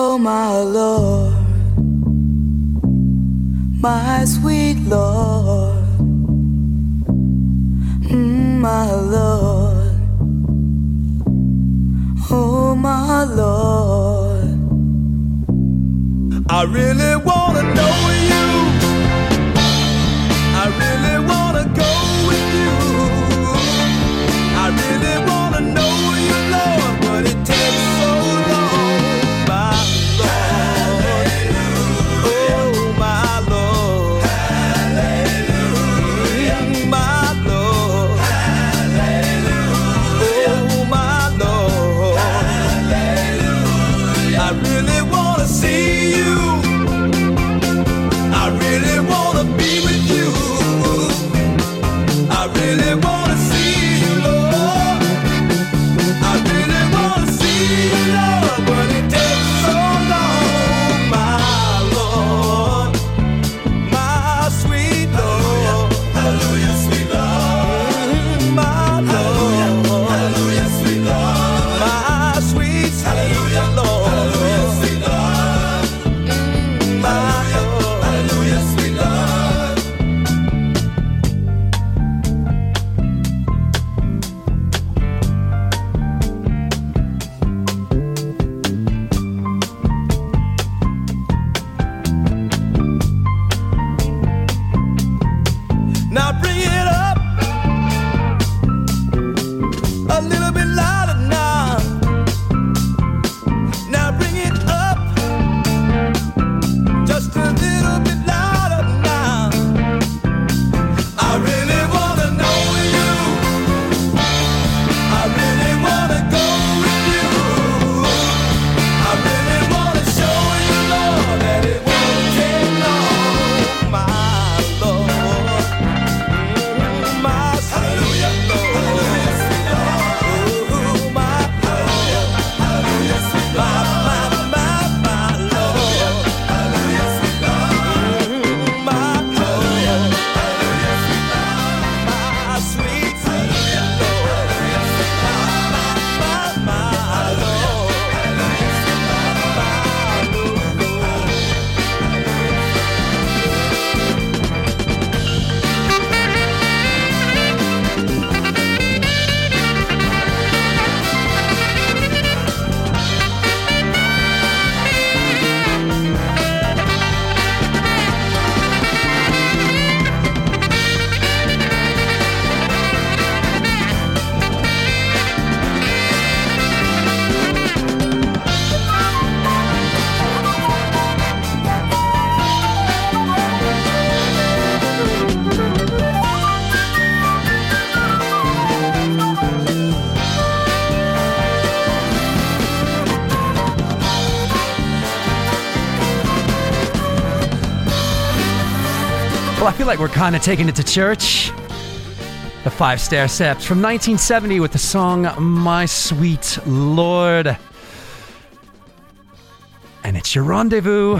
Oh, my Lord, my sweet Lord, Mm, my Lord, oh, my Lord. I really want to know you. Like we're kind of taking it to church. The Five Stairsteps from 1970 with the song My Sweet Lord. And it's your rendezvous.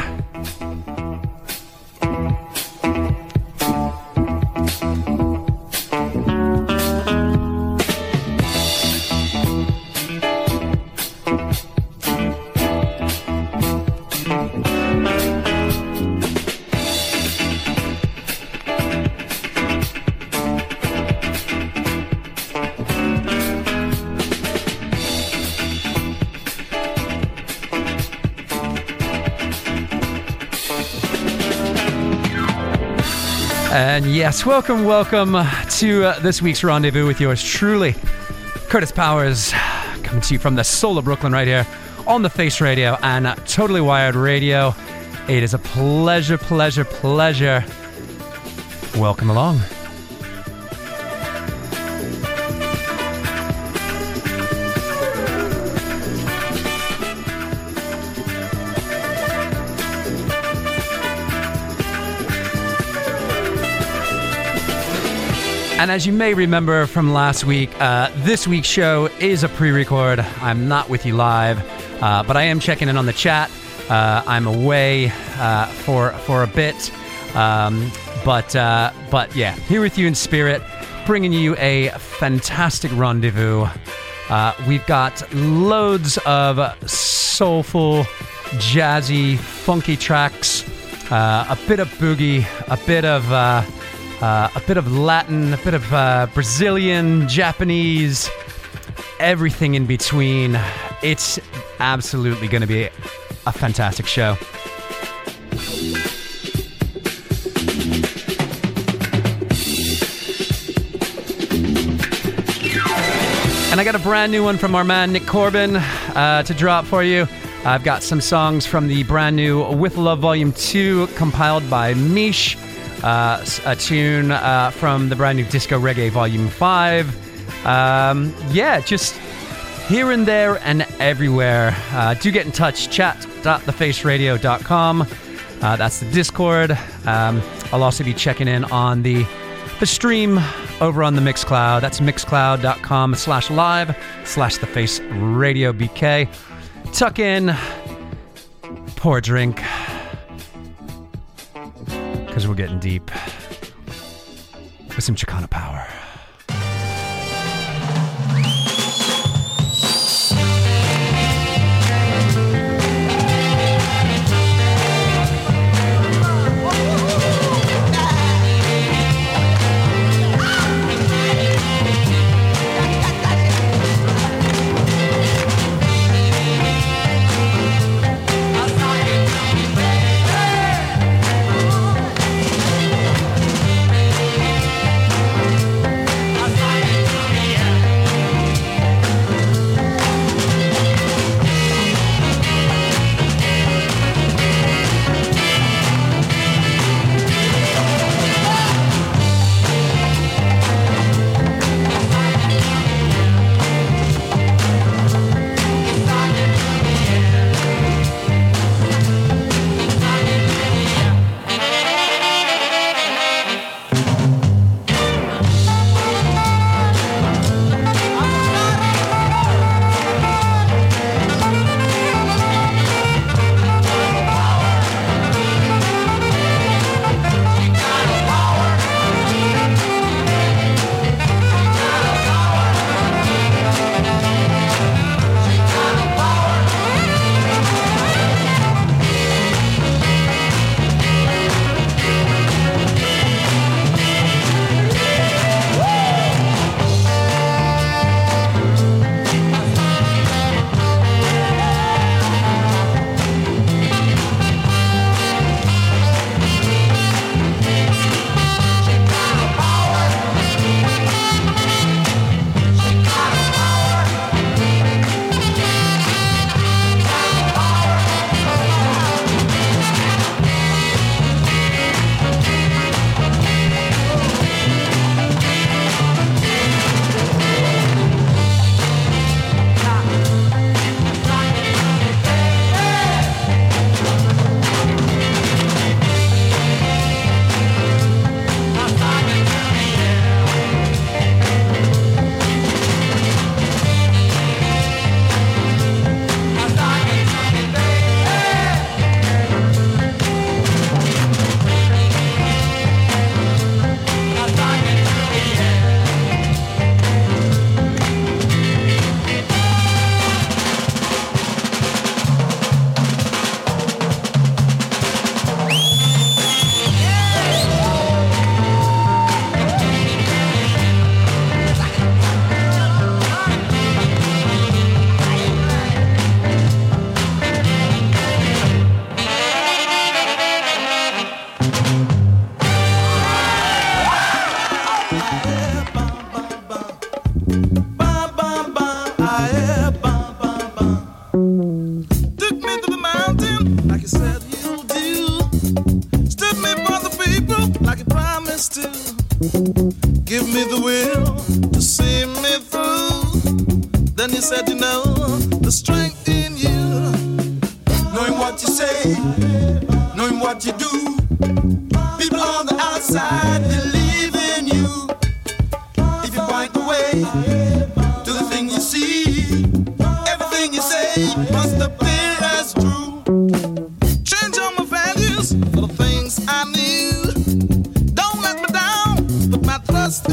Yes, welcome, welcome to uh, this week's rendezvous with yours truly, Kurtis Powers, coming to you from the soul of Brooklyn right here on the Face Radio and uh, Totally Wired Radio. It is a pleasure, pleasure, pleasure. Welcome along. And as you may remember from last week, uh, this week's show is a pre record. I'm not with you live, uh, but I am checking in on the chat. Uh, I'm away uh, for, for a bit. Um, but, uh, but yeah, here with you in spirit, bringing you a fantastic rendezvous. Uh, we've got loads of soulful, jazzy, funky tracks, a bit of boogie, a bit of uh, a bit of Latin, a bit of uh, Brazilian, Japanese, everything in between. It's absolutely going to be a fantastic show. And I got a brand new one from our man Nick Corbin uh, to drop for you. I've got some songs from the brand new With Love Volume 2 compiled by Miche uh, a tune uh, from the brand new Disco Reggae Volume 5. Um, yeah, just here and there and everywhere. Uh, do get in touch, chat.thefaceradio.com. Uh, that's the Discord. Um, I'll also be checking in on the the stream over on the Mixcloud. That's mixcloud.com slash live slash the face radio BK. Tuck in, pour drink, we're getting deep with some Chicano power.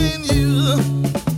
In you.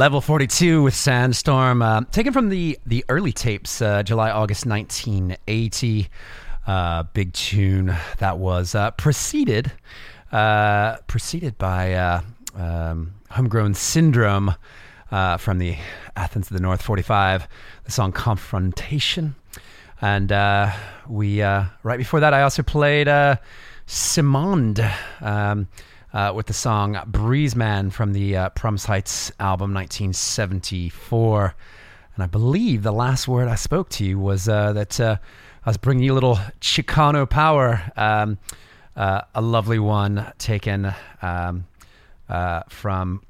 Level 42 with Sandstorm, uh, taken from the, the early tapes, uh, July, August 1980. Uh, big tune that was uh, preceded uh, preceded by uh, um, Homegrown Syndrome from the Athens of the North 45, the song Confrontation. And we, right before that, I also played Simond um, uh, with the song Breeze Man from the uh, Promise Heights album 1974. And I believe the last word I spoke to you was uh, that uh, I was bringing you a little Chicano power, um, uh, a lovely one taken um, uh, from,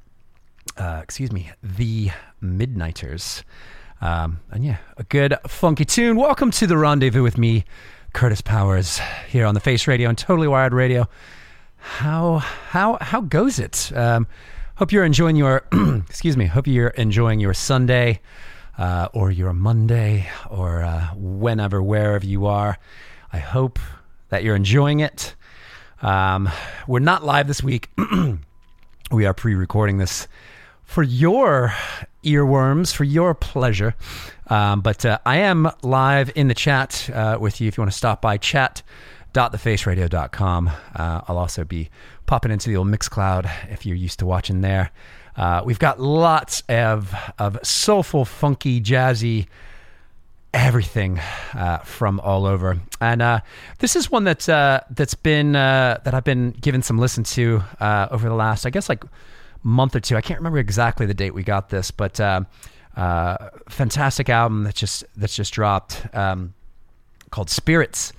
excuse me, The Midnighters. Um, and yeah, a good funky tune. Welcome to the rendezvous with me, Kurtis Powers, here on the Face Radio and Totally Wired Radio. How how how goes it? Um, hope you're enjoying your excuse me. Hope you're enjoying your Sunday uh, or your Monday or uh, whenever wherever you are. I hope that you're enjoying it. Um, we're not live this week. we are pre-recording this for your earworms, for your pleasure. Um, but uh, I am live in the chat uh, with you if you want to stop by chat.thefaceradio.com. Uh, I'll also be popping into the old Mixcloud if you're used to watching there. Uh, we've got lots of, of soulful, funky, jazzy, everything uh, from all over. And uh, this is one that's uh, that's been uh, that I've been giving some listen to uh, over the last, I guess, like month or two. I can't remember exactly the date we got this, but uh, fantastic album that just that's just dropped um, called Spirits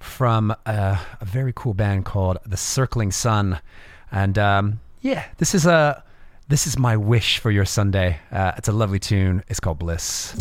from uh, a very cool band called The Circling Sun. And um, yeah, this is a this is my wish for your Sunday. Uh, it's a lovely tune. It's called Bliss.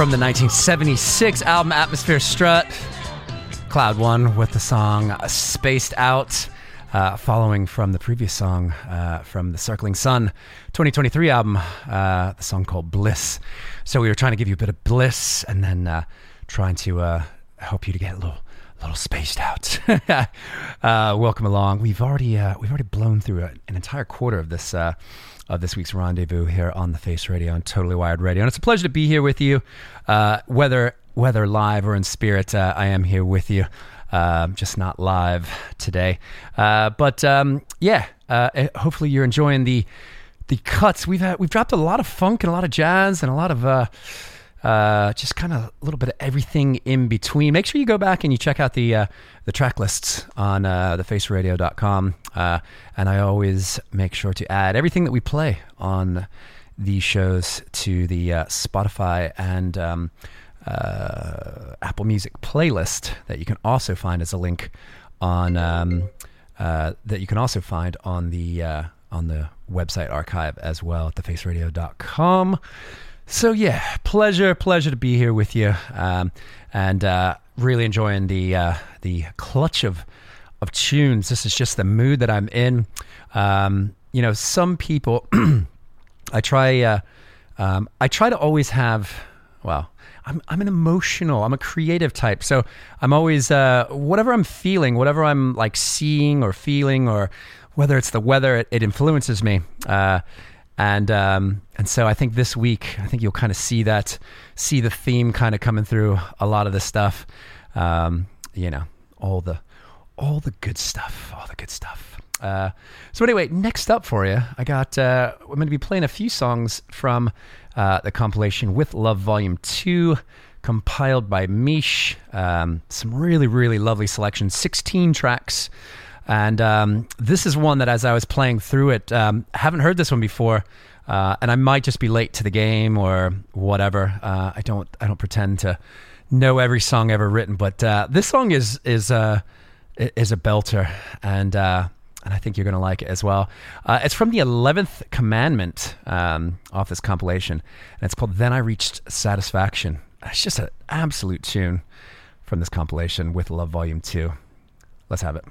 From the 1976 album Atmosphere Strut. Cloud One with the song Spaced Out, uh, following from the previous song uh, from the Circling Sun 2023 album, uh, the song called Bliss. So we were trying to give you a bit of bliss and then uh, trying to uh, help you to get a little little spaced out. uh, welcome along. We've already we've already blown through an entire quarter of this of this week's rendezvous here on the Face Radio on Totally Wired Radio, and it's a pleasure to be here with you, uh, whether whether live or in spirit. Uh, I am here with you. Uh, just not live today, uh, but um, yeah. Uh, eh, hopefully, you're enjoying the the cuts. We've had we've dropped a lot of funk and a lot of jazz and a lot of uh, just kind of a little bit of everything in between. Make sure you go back and you check out the uh, the track lists on uh, thefaceradio.com. Uh, and I always make sure to add everything that we play on these shows to the uh, Spotify and um, uh, Apple Music playlist that you can also find as a link on um, uh, that you can also find on the uh, on the website archive as well at thefaceradio.com. So yeah, pleasure, pleasure to be here with you, um, and uh, really enjoying the uh, the clutch of of tunes. This is just the mood that I'm in. Um, you know, some people, I try, uh, um, I try to always have. Well, I'm I'm an emotional, I'm a creative type, so I'm always uh, whatever I'm feeling, whatever I'm like seeing or feeling, or whether it's the weather, it, it influences me. Uh, and um, and so I think this week, I think you'll kind of see that, see the theme kind of coming through a lot of the stuff. Um, you know, all the all the good stuff, all the good stuff. Uh, so anyway, next up for you, I got uh, I'm going to be playing a few songs from uh, the compilation with Love Volume Two, compiled by Miche. Um, some really really lovely selections, 16 tracks. And um, this is one that, as I was playing through it, um, haven't heard this one before, uh, and I might just be late to the game or whatever. Uh, I don't, I don't pretend to know every song ever written, but uh, this song is is uh, is a belter, and uh, and I think you're going to like it as well. Uh, it's from the Eleventh Commandment um, off this compilation, and it's called "Then I Reached Satisfaction." It's just an absolute tune from this compilation with Love Volume Two. Let's have it.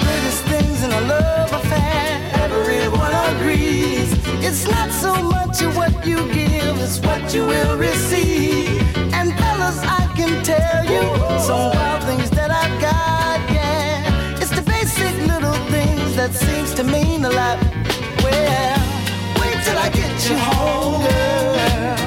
Greatest things in a love affair, everyone agrees. It's not so much what you give, it's what you will receive. And fellas, I can tell you some wild things that I've got, yeah. It's the basic little things that seems to mean a lot. Well, wait till I get you home, girl.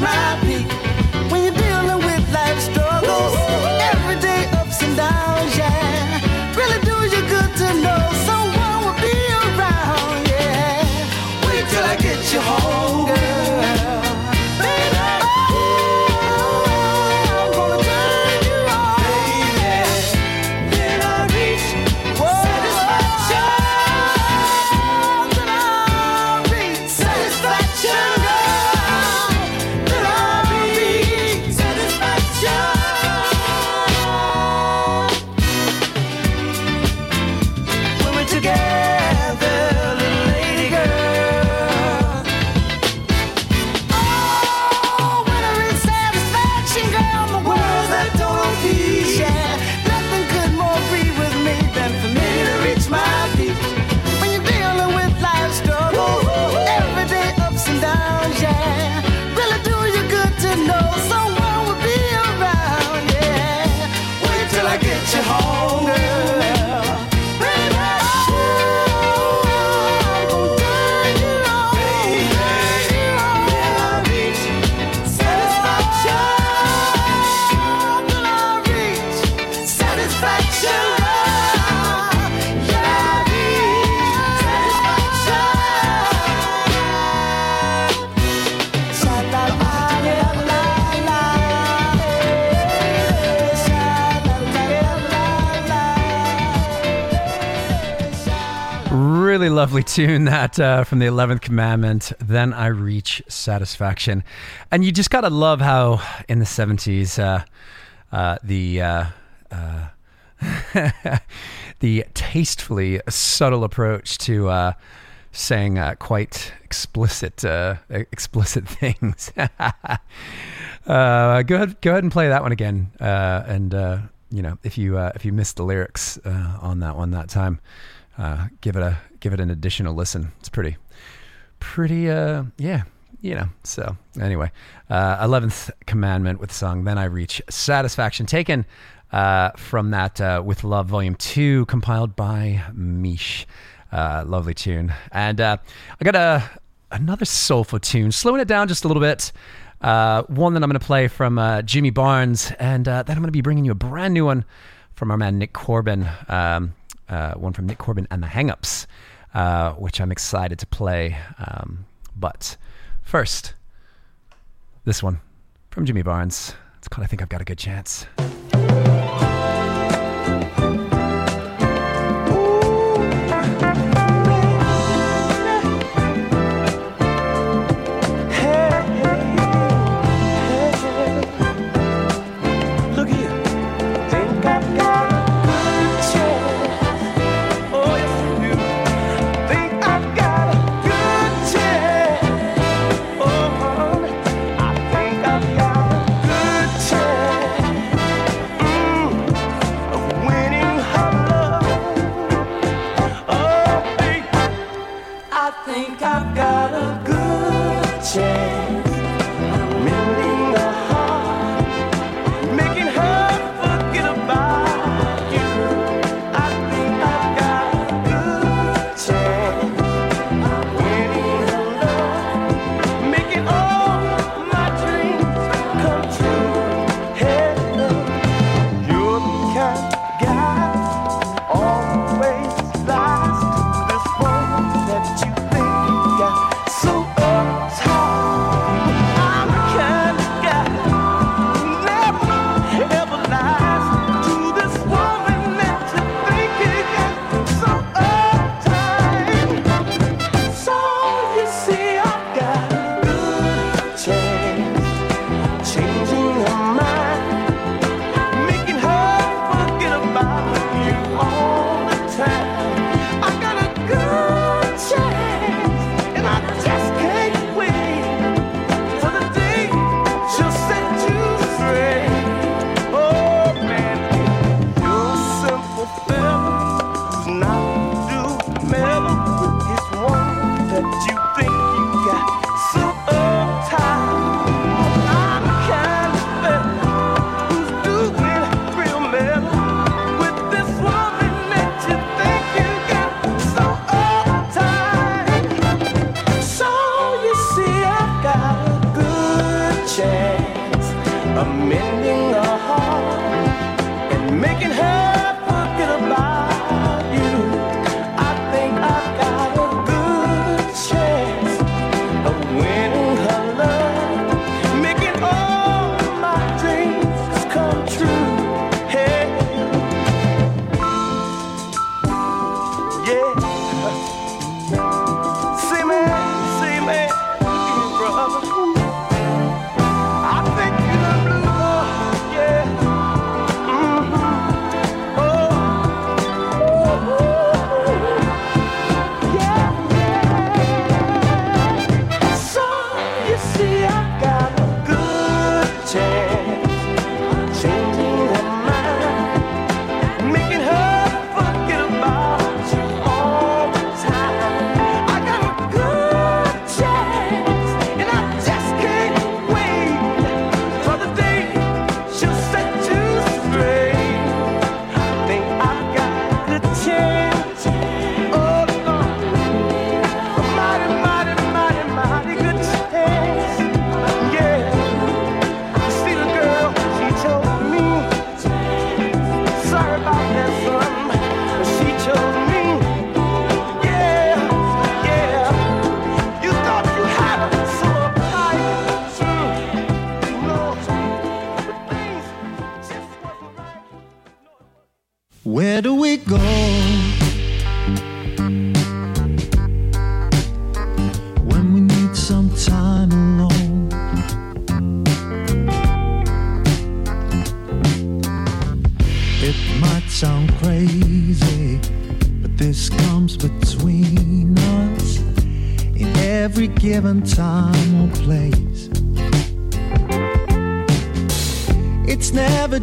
My tune that uh, from the 11th commandment then i reach satisfaction and you just gotta love how in the 70s uh, uh, the uh, uh, the tastefully subtle approach to uh, saying quite explicit explicit things. go ahead, go ahead and play that one again. And you know, if you if you missed the lyrics on that one that time, uh, give it a give it an additional listen. It's pretty pretty uh yeah you know so anyway uh 11th commandment with song then i reach satisfaction taken uh from that uh with love volume 2 compiled by Miche lovely tune. And i got a another soulful tune slowing it down just a little bit. Uh one that i'm gonna play from uh jimmy barnes and uh then i'm gonna be bringing you a brand new one from our man nick corbin. Um uh one from nick corbin and the hangups uh, which I'm excited to play. Um, but first, this one from Jimmy Barnes. It's called I Think I've Got a Good Chance.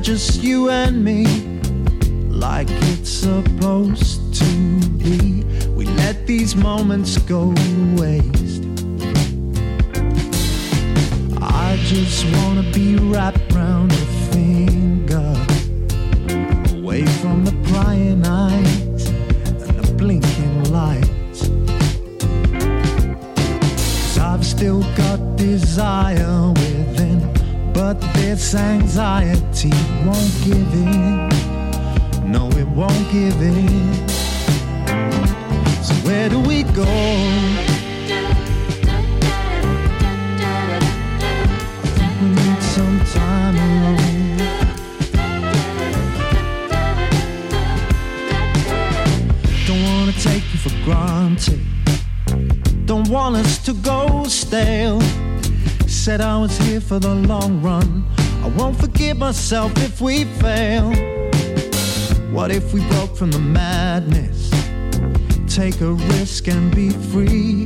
Just you and me, Said I was here for the long run. I won't forgive myself if we fail. What if we broke from the madness? Take a risk and be free.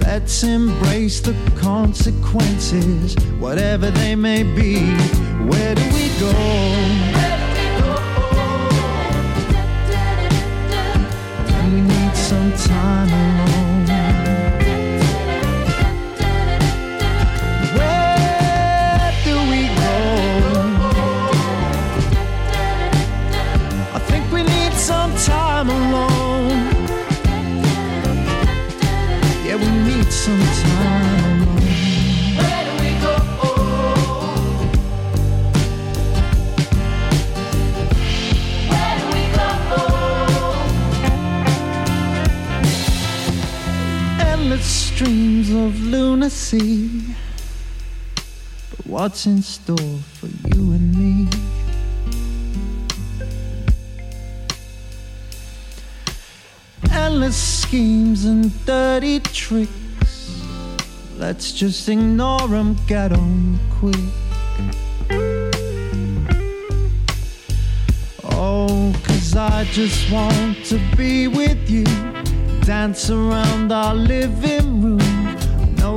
Let's embrace the consequences, whatever they may be. Where do we go? What's in store for you and me? Endless schemes and dirty tricks. Let's just ignore them, get on quick. Oh, cause I just want to be with you. Dance around our living room.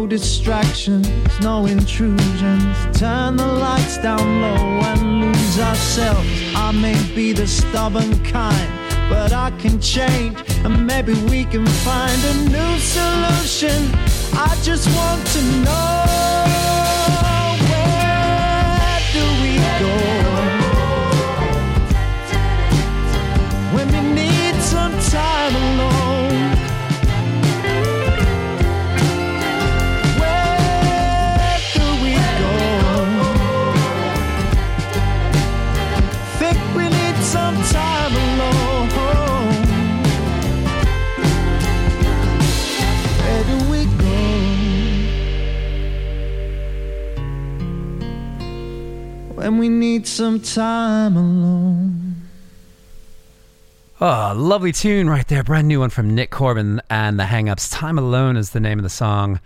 No distractions, no intrusions. Turn the lights down low and lose ourselves. I may be the stubborn kind, but I can change. And maybe we can find a new solution. I just want to know When we need some time alone. Oh, lovely tune right there. Brand new one from Nick Corbin and the Hangups. Time Alone is the name of the song.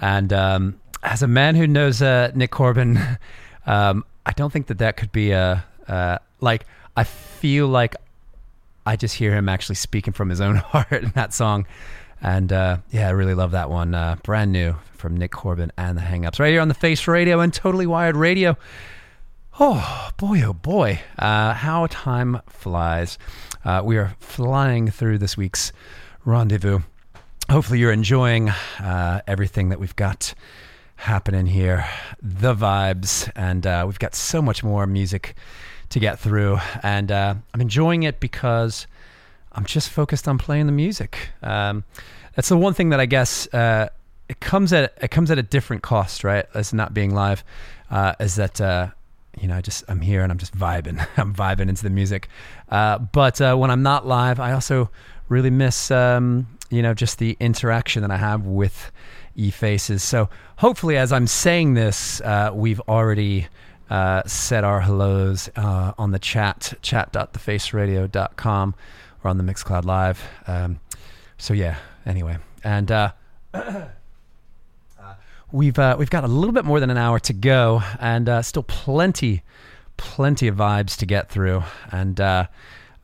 And um, as a man who knows uh, Nick Corbin, um, I don't think that that could be a, uh, like, I feel like I just hear him actually speaking from his own heart in that song. And uh, yeah, I really love that one. Uh, brand new from Nick Corbin and the Hangups. Right here on the Face Radio and Totally Wired Radio. Oh boy, oh boy, uh, how time flies. Uh, we are flying through this week's rendezvous. Hopefully, you're enjoying uh, everything that we've got happening here, the vibes, and uh, we've got so much more music to get through. And uh, I'm enjoying it because I'm just focused on playing the music. Um, that's the one thing that I guess uh, it comes at it comes at a different cost, right? As not being live, is that you know I just I'm here and I'm just vibing. I'm vibing into the music. Uh, but uh, when I'm not live, I also really miss um, you know just the interaction that I have with e-faces. So hopefully, as I'm saying this, uh, we've already. Uh, said our hellos uh, on the chat, chat.thefaceradio.com or on the Mixcloud Live. Um, so yeah, anyway. And uh, we've uh, we've got a little bit more than an hour to go, and uh, still plenty, plenty of vibes to get through. And uh,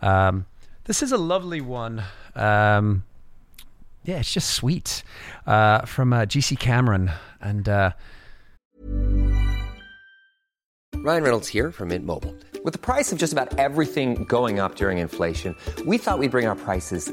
um, this is a lovely one. Um, yeah, it's just sweet uh, from uh, GC Cameron. And uh, Ryan Reynolds here from Mint Mobile. With the price of just about everything going up during inflation, we thought we'd bring our prices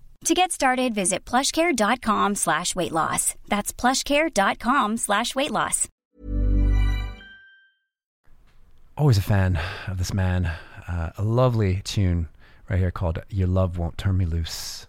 To get started, visit plushcare.com slash weight loss. That's plushcare.com slash weight loss. always a fan of this man. Uh, a lovely tune right here called Your Love Won't Turn Me Loose.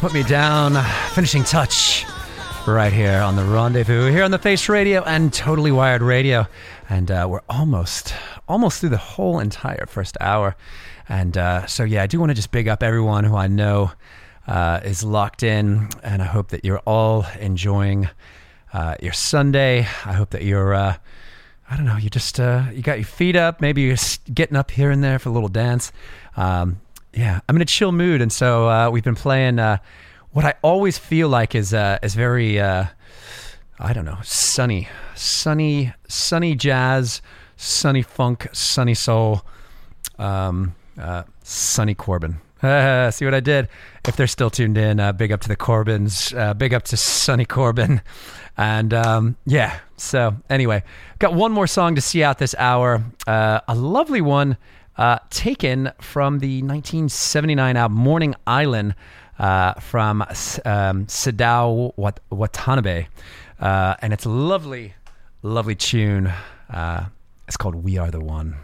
Put Me Down, finishing touch right here on the rendezvous, here on the Face Radio and Totally Wired Radio. And uh, we're almost, almost through the whole entire first hour. And uh, so, yeah, I do want to just big up everyone who I know uh, is locked in. And I hope that you're all enjoying uh, your Sunday. I hope that you're. Uh, I don't know. You just uh, you got your feet up. Maybe you're getting up here and there for a little dance. Um, yeah, I'm in a chill mood, and so uh, we've been playing uh, what I always feel like is uh, is very uh, I don't know sunny, sunny, sunny jazz, sunny funk, sunny soul, um, uh, sunny Corbin. See what I did? If they're still tuned in, uh, big up to the Corbins, big up to Sunny Corbin, and um, yeah. So anyway, got one more song to see out this hour. A lovely one, uh, taken from the 1979 album Morning Island uh, from um, Sadao Wat- Watanabe, uh, and it's a lovely, lovely tune. Uh, it's called "We Are the One."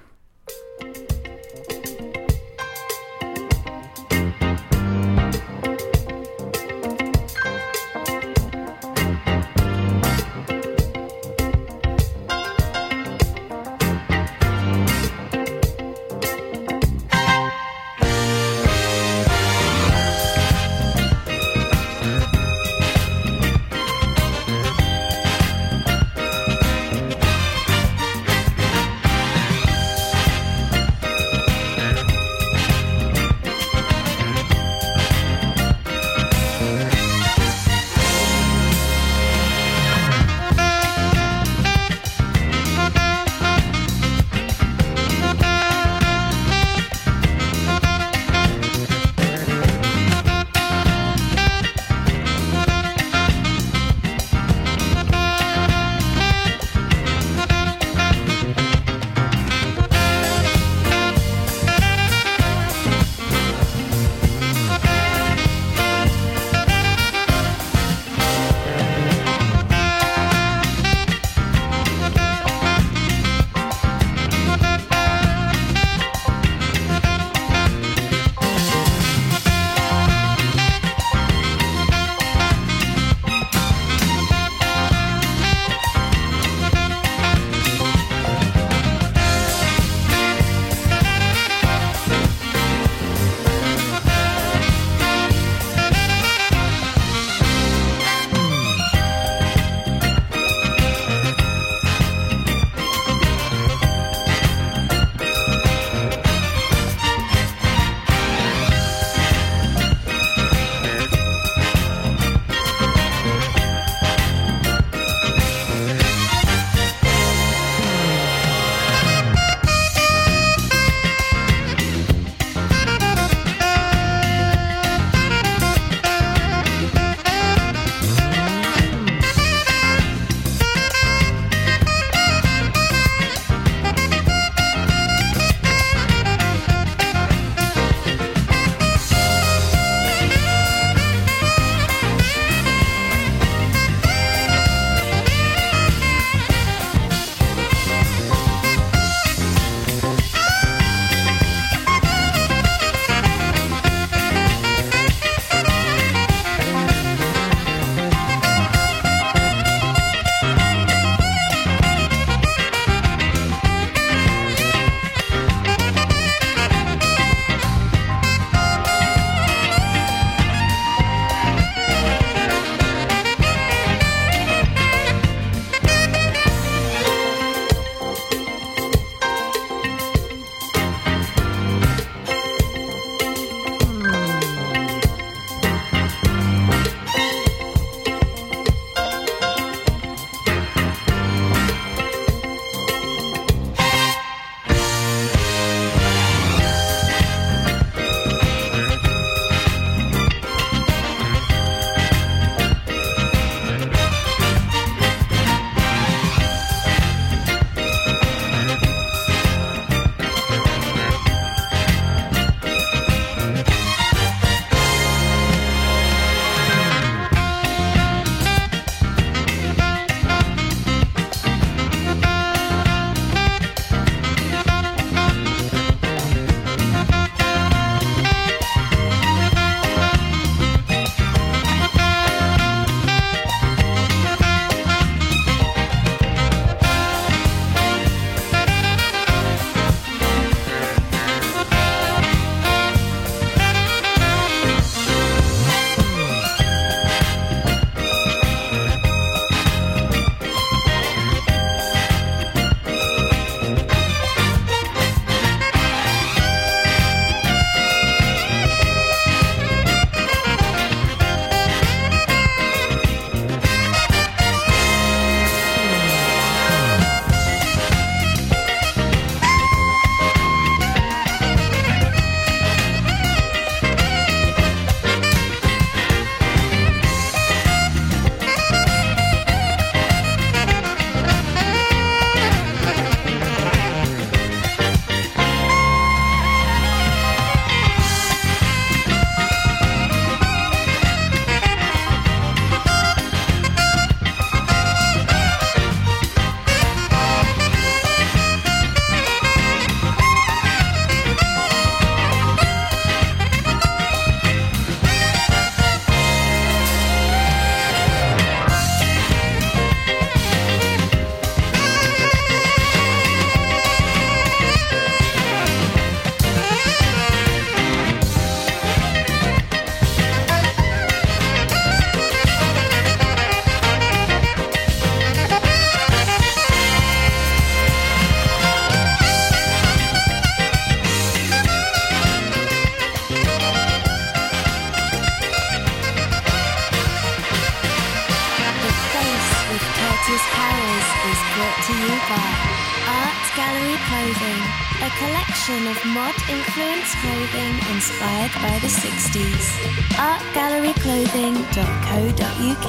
The 60s. artgalleryclothing.co.uk.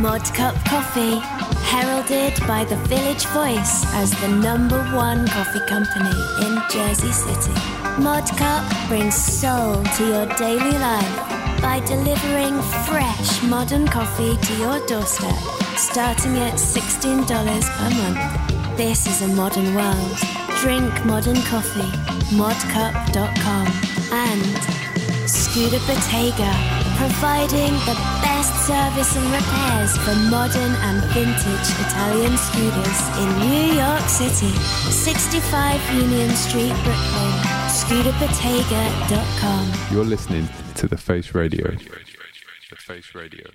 Mod Cup Coffee, heralded by the Village Voice as the number one coffee company in Jersey City. Mod Cup brings soul to your daily life by delivering fresh modern coffee to your doorstep, starting at $16 per month. This is a modern world. Drink modern coffee. Modcup.com and Scooter Bottega, providing the best service and repairs for modern and vintage Italian scooters in New York City. 65 Union Street, Brooklyn. ScooterBottega.com. You're listening to The Face Radio. The Face Radio.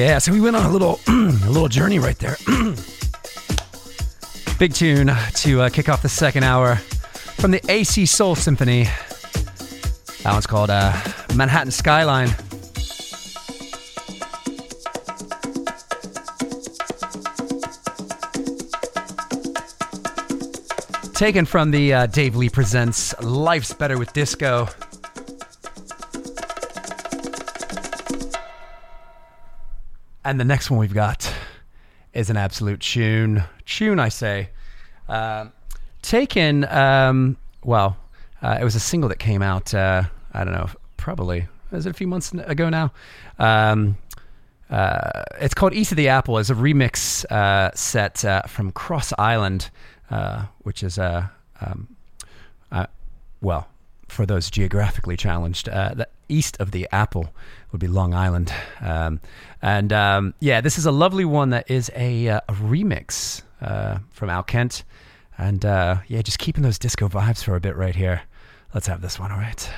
Yeah, so we went on a little a little journey right there. Big tune to uh, kick off the second hour from the AC Soul Symphony. That one's called uh, Manhattan Skyline. Taken from the uh, Dave Lee Presents Life's Better with Disco. And the next one we've got is an absolute tune. Tune, I say. Uh, taken, um, well, uh, it was a single that came out, uh, I don't know, probably, is it a few months ago now? Um, uh, it's called East of the Apple. It's a remix uh, set uh, from Cross Island, uh, which is a, um, well, for those geographically challenged, the east of the Apple would be Long Island. Um, and um, yeah, this is a lovely one that is a, uh, a remix uh, from Al Kent. And uh, yeah, just keeping those disco vibes for a bit right here. Let's have this one, all right?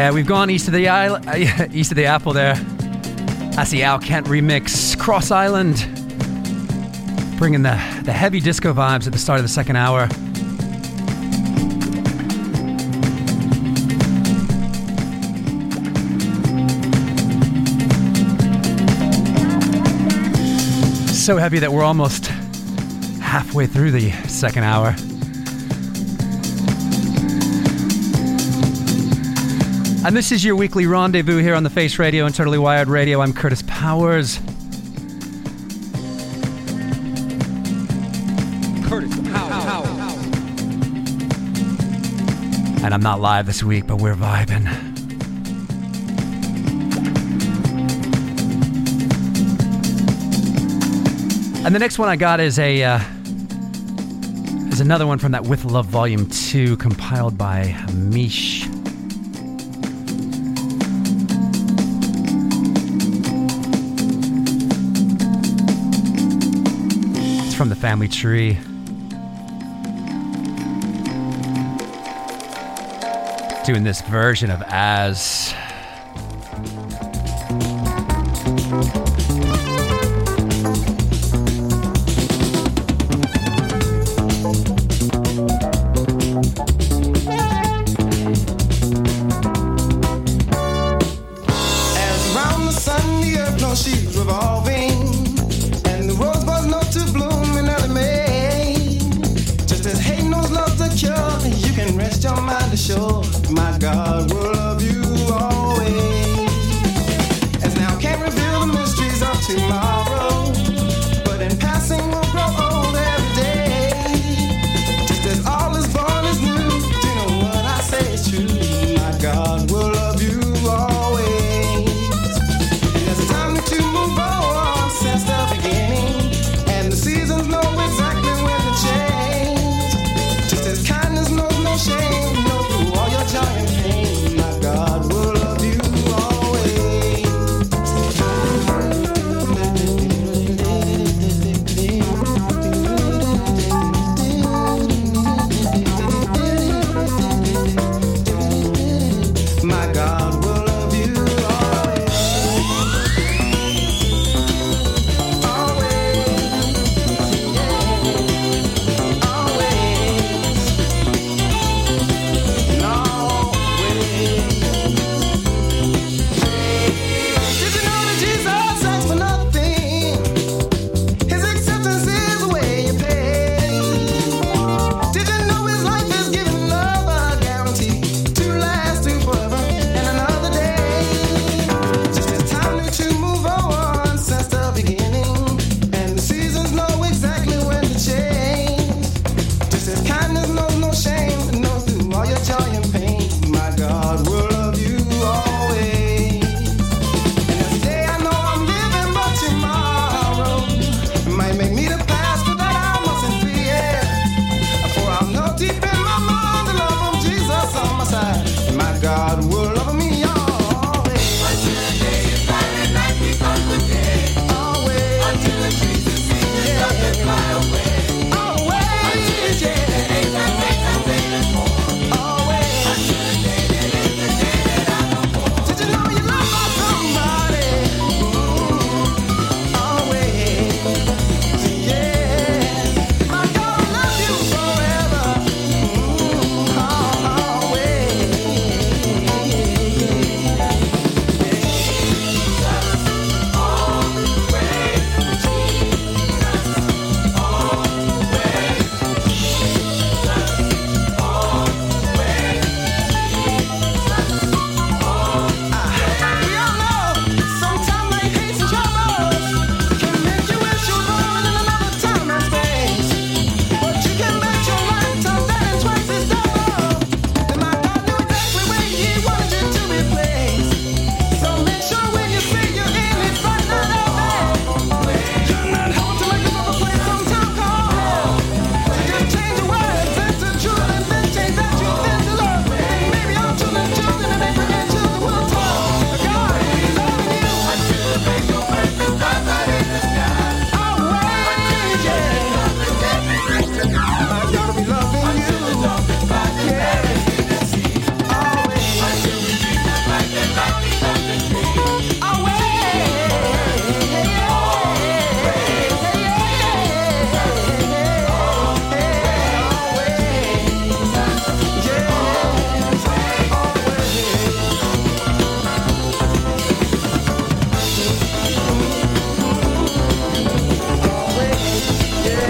Yeah, we've gone east of the island, uh, east of the apple there. That's the Al Kent remix, Cross Island, bringing the the heavy disco vibes at the start of the second hour. So heavy that we're almost halfway through the second hour. And this is your weekly rendezvous here on the Face Radio and Totally Wired Radio. I'm Kurtis Powers. Kurtis Powers. And I'm not live this week, but we're vibing. And the next one I got is a uh, is another one from that With Love Volume Two, compiled by Miche. from the family tree. Doing this version of As.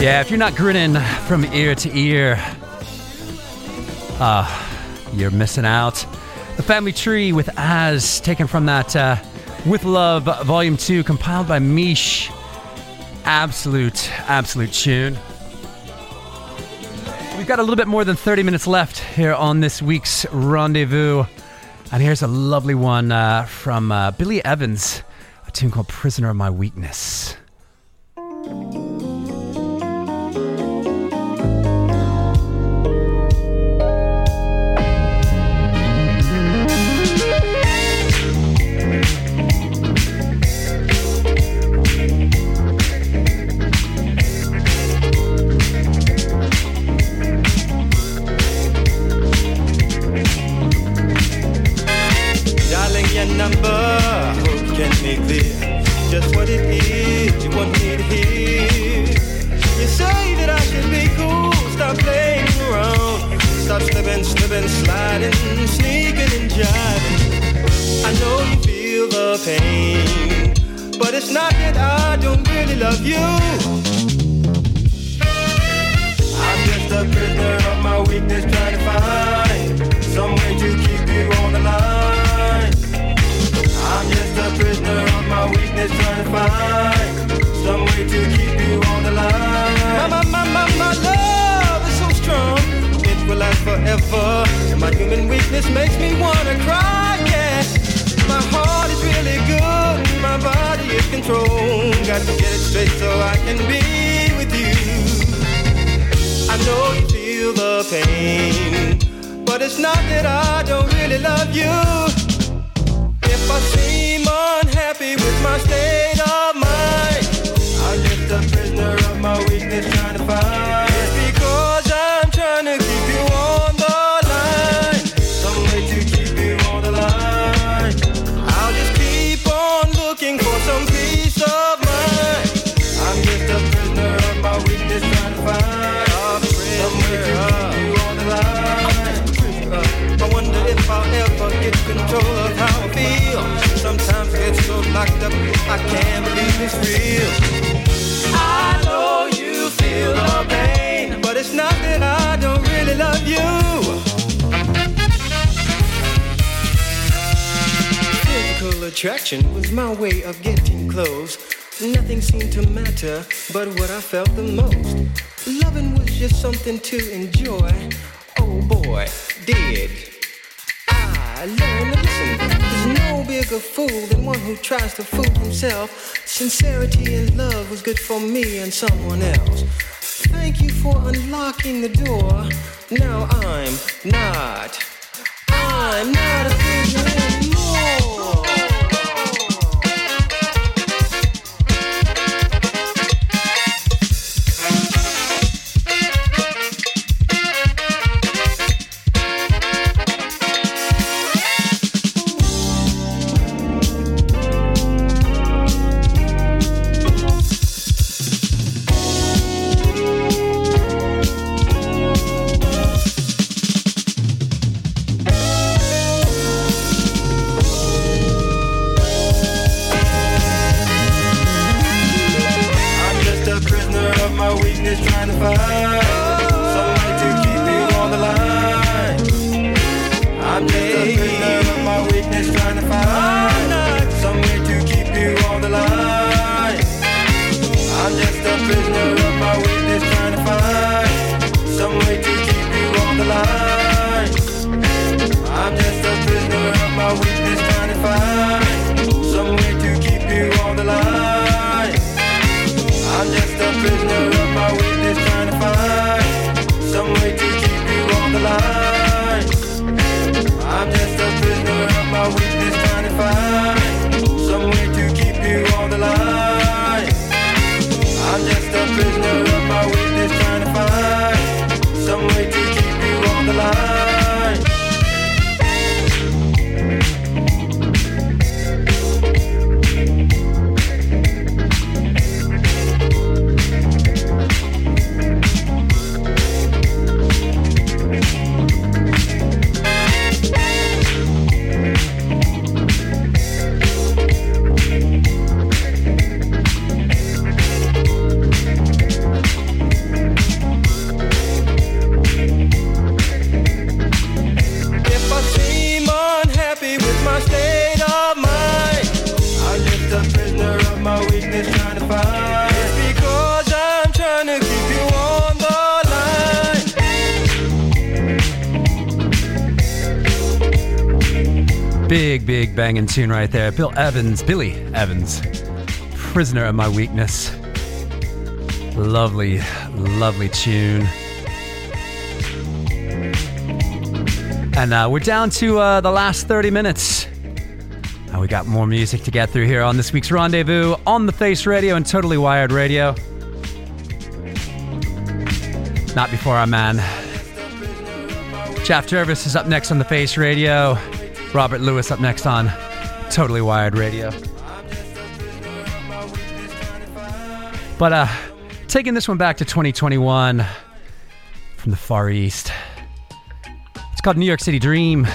Yeah, if you're not grinning from ear to ear, uh, you're missing out. The Family Tree with As, taken from that uh, With Love Volume 2, compiled by Miche. Absolute, absolute tune. We've got a little bit more than 30 minutes left here on this week's rendezvous. And here's a lovely one uh, from uh, Billy Evans, a tune called Prisoner of My Weakness. For me and someone else. Thank you for unlocking the door. Now I'm just trying to find Big, big banging tune right there. Bill Evans, Billy Evans, Prisoner of My Weakness. Lovely, lovely tune. And uh, we're down to uh, the last 30 minutes. Uh, we got more music to get through here on this week's Rendezvous on the Face Radio and Totally Wired Radio. Not before our man. Jeff Jervis is up next on the Face Radio. Robert Lewis up next on Totally Wired Radio. But uh, taking this one back to 2021 from the Far East. It's called New York City Dream.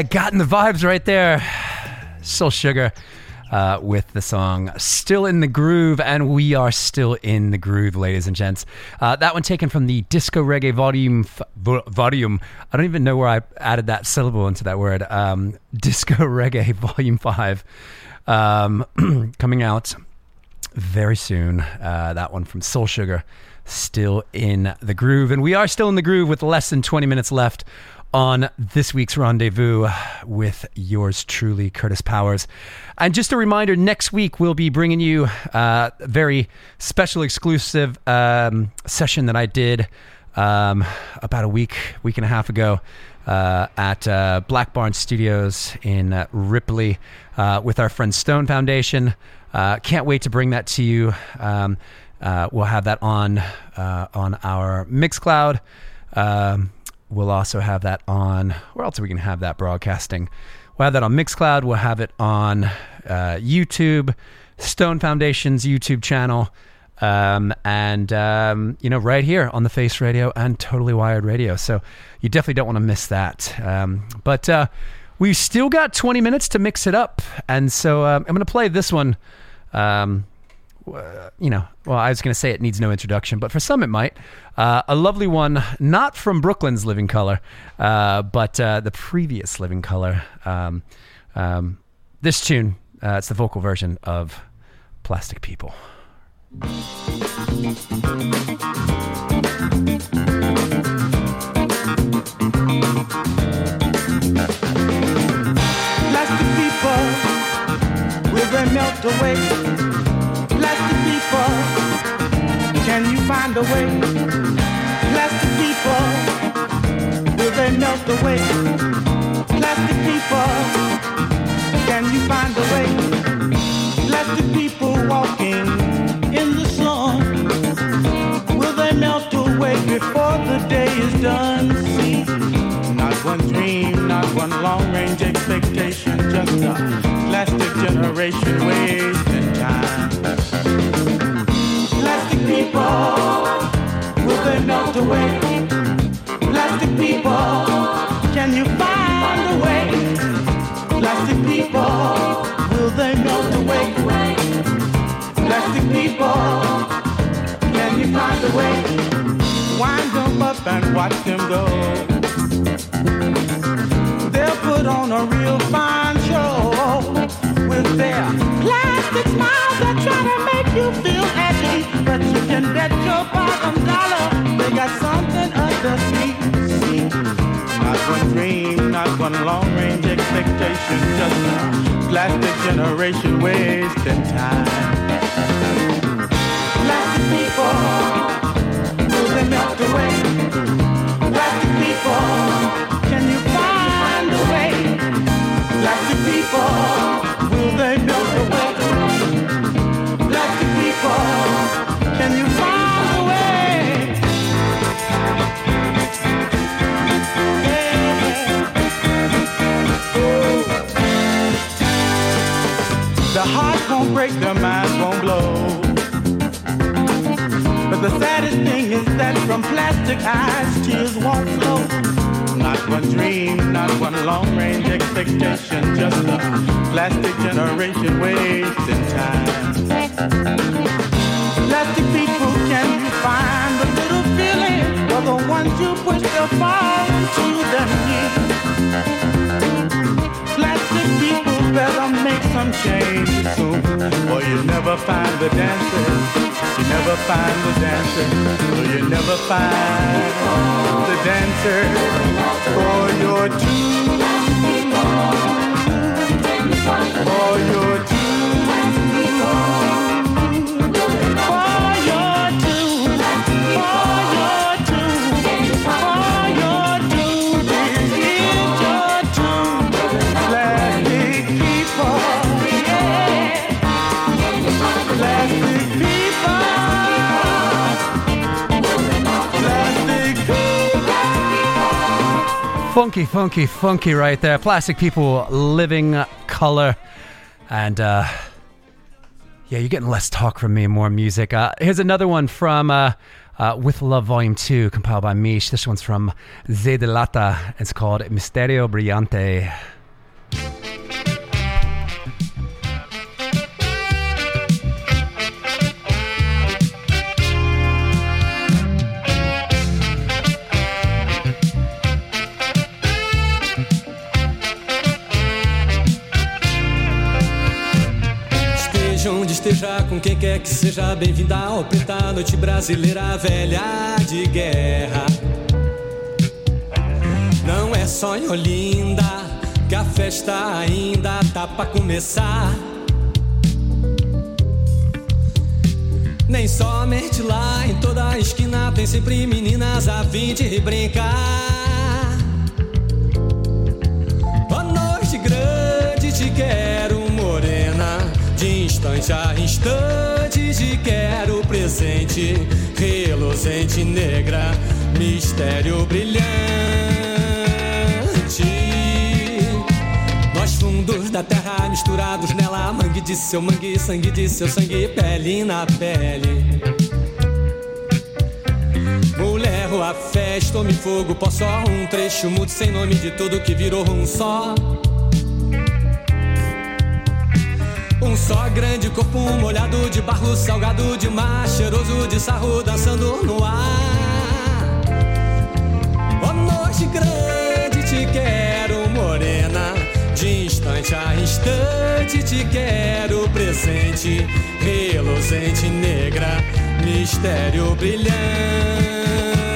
Yeah, gotten the vibes right there. Soul Sugar uh, with the song Still in the Groove, and we are still in the groove, ladies and gents. Uh, that one taken from the Disco Reggae Volume. Vo- volume. I don't even know where I added that syllable into that word. Um, Disco Reggae Volume 5 um, coming out very soon. Uh, that one from Soul Sugar, still in the groove. And we are still in the groove with less than 20 minutes left on this week's rendezvous with yours truly, Kurtis Powers. And just a reminder next week we'll be bringing you uh, a very special exclusive um, session that I did um, about a week, week and a half ago. Uh, at uh, Black Barn Studios in uh, Ripley uh, with our friend Stone Foundation. Can't wait to bring that to you. Um, we'll have that on on our Mixcloud. Um, we'll also have that on. Where else are we going to have that broadcasting? We'll have that on Mixcloud. We'll have it on uh, YouTube, Stone Foundation's YouTube channel, um, and um, you know, right here on the Face Radio and Totally Wired Radio. So you definitely don't want to miss that. Um, but uh, we've still got 20 minutes to mix it up, and so um, I'm going to play this one. Um, you know, well, I was going to say it needs no introduction, but for some it might. Uh, a lovely one, not from Brooklyn's Living Color, uh, but uh, the previous Living Color. Um, um, this tune, uh, it's the vocal version of Plastic People. Plastic people, will they melt away? Find a way? Plastic people, will they melt away? Plastic people, can you find a way? Plastic people walking in the sun, will they melt away before the day is done? See, not one dream, not one long range expectation, just a plastic generation wasting time. People, will they melt away? Plastic people, can you find a way? Plastic people, will they melt away? Plastic people, can you find a way? Wind them up and watch them go. They'll put on a real fine show with their plastic smiles that try to make you feel you your bottom dollar they got something underneath. See, not one dream, not one long range expectation, just a plastic generation wasting time. Plastic people, The heart won't break, the mind won't blow. But the saddest thing is that from plastic eyes, tears won't flow. Not one dream, not one long range expectation, just a plastic generation wasting time. Plastic people, can you find a little feeling for the ones you push to fall into their knees? Better make some change soon, or you never find the dancers. You never find the dancers, or you never find the dancers for your tune, for your tune. Funky, funky, funky right there. Plastic People, Living Color. And uh, yeah, you're getting less talk from me and more music. Uh, here's another one from uh, Uh, With Love Volume 2, compiled by Miche. This one's from Zedelata. It's called Misterio Brillante. Esteja com quem quer que seja, bem-vinda ao Preta Noite Brasileira Velha de Guerra. Não é só em Olinda que a festa ainda tá pra começar. Nem somente lá, em toda a esquina tem sempre meninas a fim de brincar. Instante a instante, te quero presente. Reluzente negra, mistério brilhante. Nós fundos da terra misturados nela, mangue de seu mangue, sangue de seu sangue, pele na pele. Mulher, a festa, homem, fogo, pó só um trecho mudo sem nome de tudo que virou um só. Um só grande corpo molhado de barro salgado de mar, cheiroso de sarro dançando no ar. Ó noite grande, te quero morena. De instante a instante te quero presente. Reluzente negra, mistério brilhante.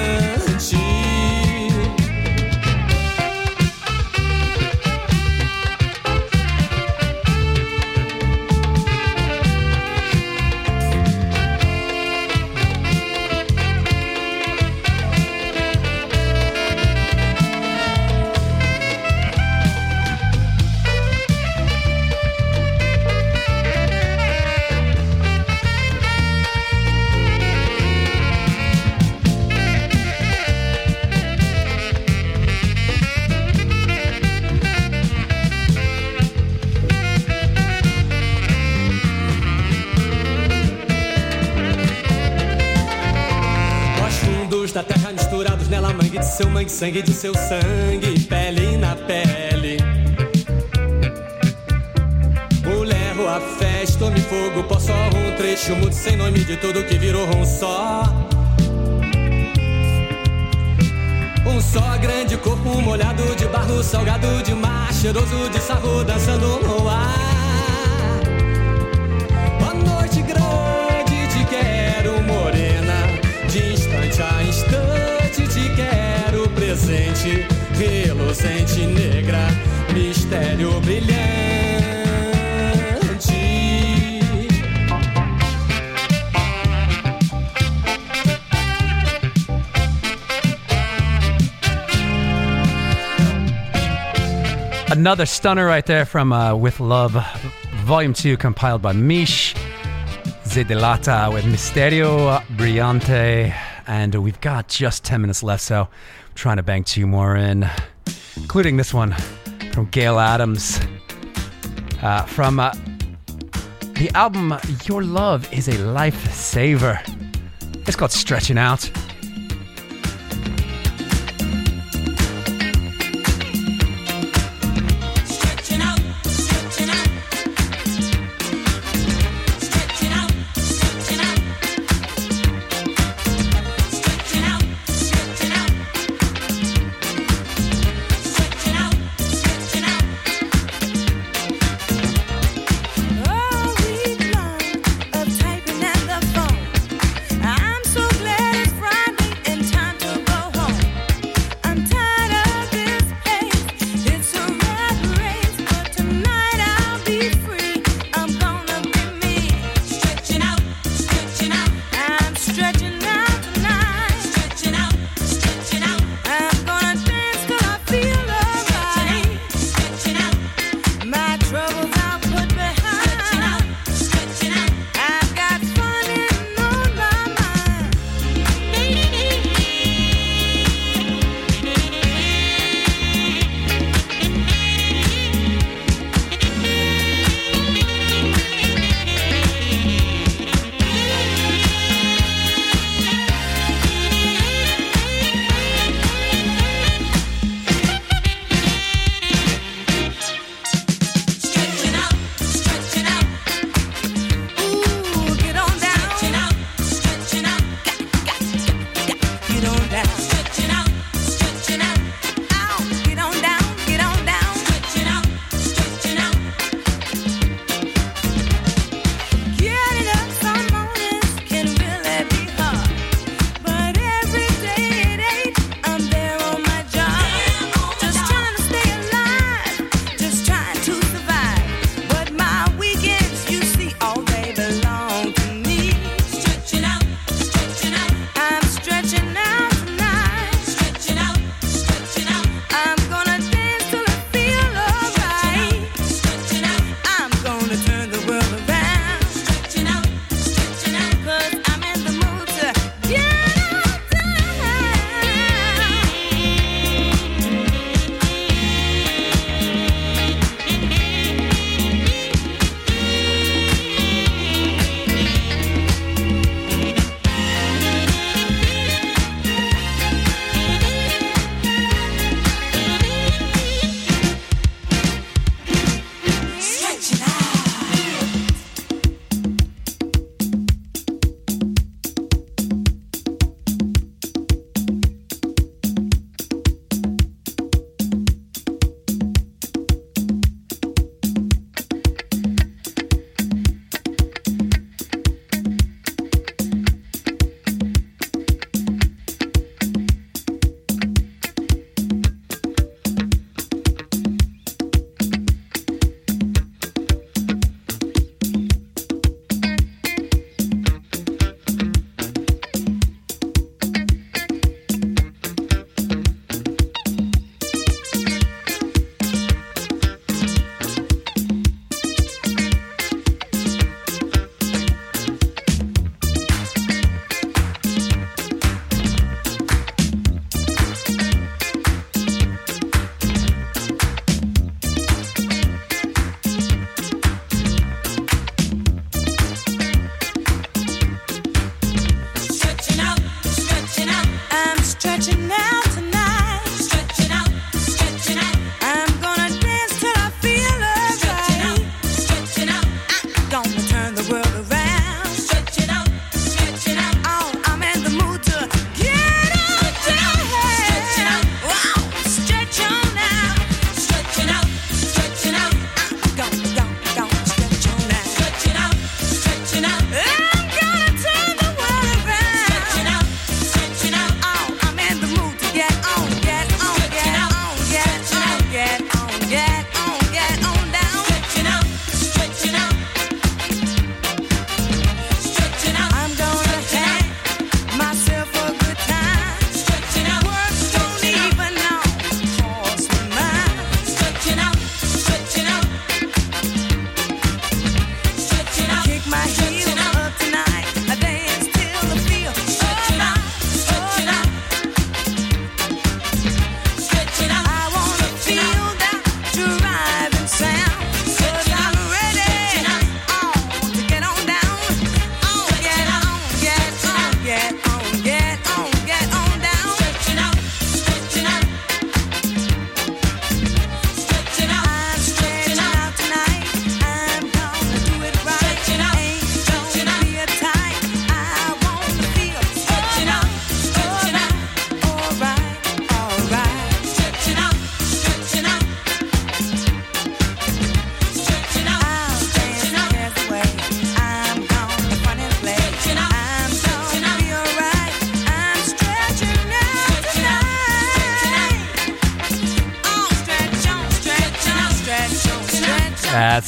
Sangue de seu sangue, pele na pele. Mulher, a festa, homem, fogo, pó, só um trecho mudo sem nome de tudo que virou um só. Um só grande corpo molhado de barro salgado de mar, cheiroso de sarro dançando no ar. Reluzente negra, mistério brilhante. Another stunner right there from uh, With Love, Volume 2, compiled by Miche Zedelata with Misterio Brillante. And we've got just 10 minutes left, so I'm trying to bang two more in, including this one from Gayle Adams. Uh, from uh, the album Your Love is a Lifesaver. It's called Stretching Out.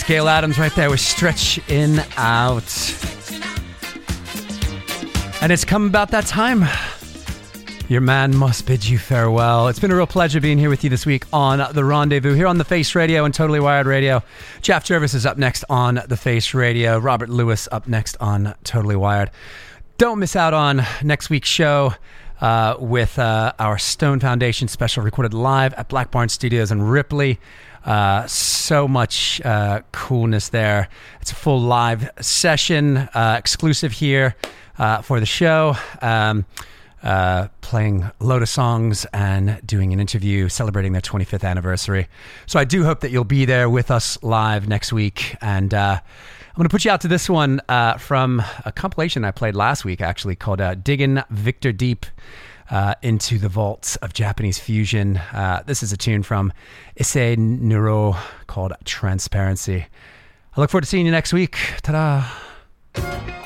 Gayle Adams right there with Stretch In Out. And it's come about that time. Your man must bid you farewell. It's been a real pleasure being here with you this week on The Rendezvous, here on The Face Radio and Totally Wired Radio. Jeff Jervis is up next on The Face Radio. Robert Lewis up next on Totally Wired. Don't miss out on next week's show uh, with uh, our Stone Foundation special recorded live at Black Barn Studios in Ripley. Uh, so much uh, coolness there. It's a full live session, uh, exclusive here uh, for the show. Um, uh, playing a of songs and doing an interview celebrating their 25th anniversary. So I do hope that you'll be there with us live next week. And I'm going to put you out to this one from a compilation I played last week, actually, called Digging Victor Deep uh, into the Vaults of Japanese Fusion. Uh, this is a tune from Issei Noro called Transparency. I look forward to seeing you next week. Ta da!